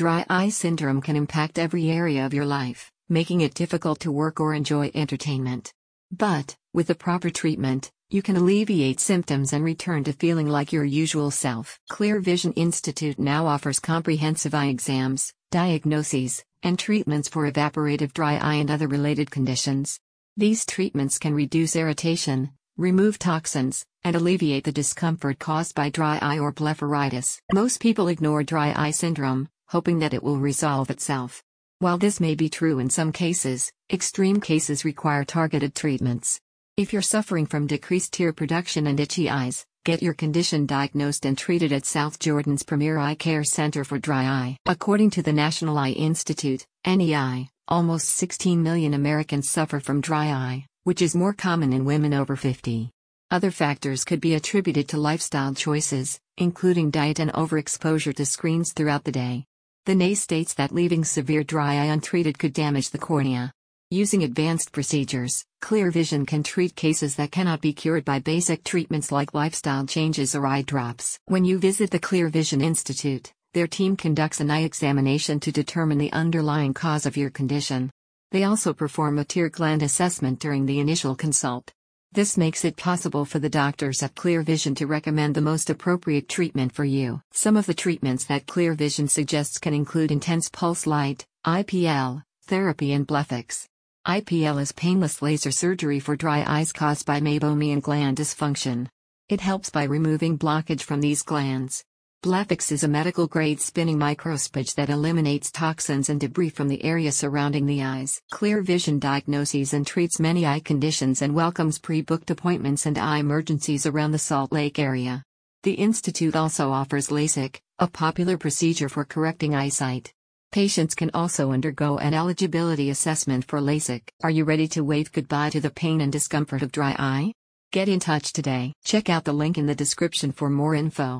Dry eye syndrome can impact every area of your life, making it difficult to work or enjoy entertainment. But, with the proper treatment, you can alleviate symptoms and return to feeling like your usual self. Clear Vision Institute now offers comprehensive eye exams, diagnoses, and treatments for evaporative dry eye and other related conditions. These treatments can reduce irritation, remove toxins, and alleviate the discomfort caused by dry eye or blepharitis. Most people ignore dry eye syndrome, hoping that it will resolve itself. While this may be true in some cases, extreme cases require targeted treatments. If you're suffering from decreased tear production and itchy eyes, get your condition diagnosed and treated at South Jordan's premier eye care center for dry eye. According to the National Eye Institute, NEI, almost 16 million Americans suffer from dry eye, which is more common in women over 50. Other factors could be attributed to lifestyle choices, including diet and overexposure to screens throughout the day. The NEI states that leaving severe dry eye untreated could damage the cornea. Using advanced procedures, Clear Vision can treat cases that cannot be cured by basic treatments like lifestyle changes or eye drops. When you visit the Clear Vision Institute, their team conducts an eye examination to determine the underlying cause of your condition. They also perform a tear gland assessment during the initial consult. This makes it possible for the doctors at Clear Vision to recommend the most appropriate treatment for you. Some of the treatments that Clear Vision suggests can include intense pulse light, IPL, therapy, and BlephEx. IPL is painless laser surgery for dry eyes caused by meibomian gland dysfunction. It helps by removing blockage from these glands. BlephEx is a medical grade spinning microsponge that eliminates toxins and debris from the area surrounding the eyes. Clear Vision diagnoses and treats many eye conditions and welcomes pre booked appointments and eye emergencies around the Salt Lake area. The Institute also offers LASIK, a popular procedure for correcting eyesight. Patients can also undergo an eligibility assessment for LASIK. Are you ready to wave goodbye to the pain and discomfort of dry eye? Get in touch today. Check out the link in the description for more info.